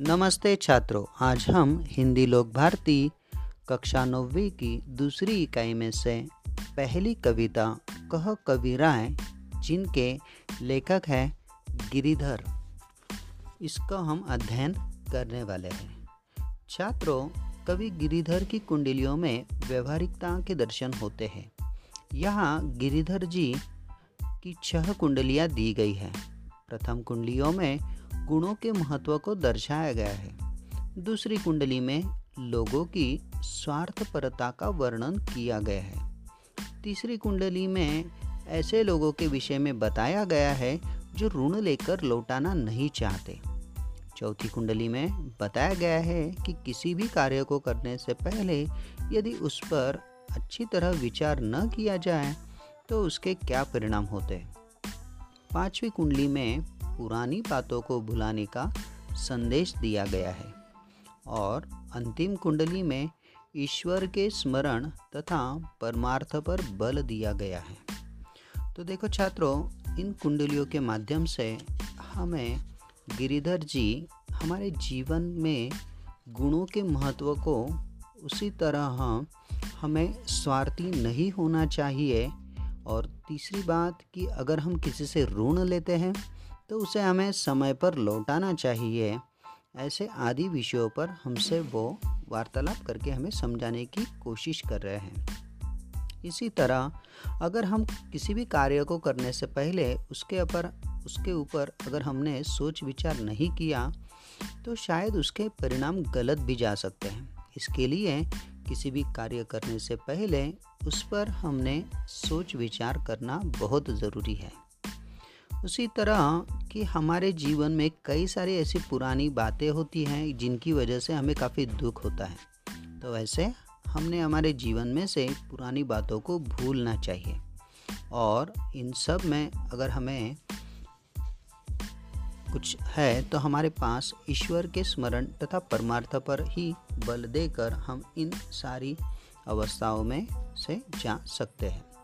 नमस्ते छात्रों, आज हम हिंदी लोक भारती कक्षा नौवीं की दूसरी इकाई में से पहली कविता कह कवि राय, जिनके लेखक हैं गिरिधर। इसका हम अध्ययन करने वाले हैं। छात्रों, कवि गिरिधर की कुंडलियों में व्यवहारिकता के दर्शन होते हैं। यहाँ गिरिधर जी की छह कुंडलियाँ दी गई हैं। प्रथम कुंडलियों में गुणों के महत्व को दर्शाया गया है। दूसरी कुंडली में लोगों की स्वार्थपरता का वर्णन किया गया है। तीसरी कुंडली में ऐसे लोगों के विषय में बताया गया है जो ऋण लेकर लौटाना नहीं चाहते। चौथी कुंडली में बताया गया है कि किसी भी कार्य को करने से पहले यदि उस पर अच्छी तरह विचार न किया जाए तो उसके क्या परिणाम होते? पांचवी कुंडली में पुरानी बातों को भुलाने का संदेश दिया गया है और अंतिम कुंडली में ईश्वर के स्मरण तथा परमार्थ पर बल दिया गया है। तो देखो छात्रों, इन कुंडलियों के माध्यम से हमें गिरिधर जी हमारे जीवन में गुणों के महत्व को उसी तरह हम हमें स्वार्थी नहीं होना चाहिए। और तीसरी बात कि अगर हम किसी से ऋण लेते हैं तो उसे हमें समय पर लौटाना चाहिए। ऐसे आदि विषयों पर हमसे वो वार्तालाप करके हमें समझाने की कोशिश कर रहे हैं। इसी तरह, अगर हम किसी भी कार्य को करने से पहले उसके ऊपर उसके ऊपर अगर हमने सोच विचार नहीं किया तो शायद उसके परिणाम गलत भी जा सकते हैं। इसके लिए किसी भी कार्य करने से पहले उस पर हमने सोच विचार करना बहुत ज़रूरी है। उसी तरह कि हमारे जीवन में कई सारी ऐसी पुरानी बातें होती हैं, जिनकी वजह से हमें काफ़ी दुख होता है। तो वैसे हमने हमारे जीवन में से पुरानी बातों को भूलना चाहिए। और इन सब में अगर हमें कुछ है तो हमारे पास ईश्वर के स्मरण तथा परमार्थ पर ही बल देकर हम इन सारी अवस्थाओं में से जा सकते हैं।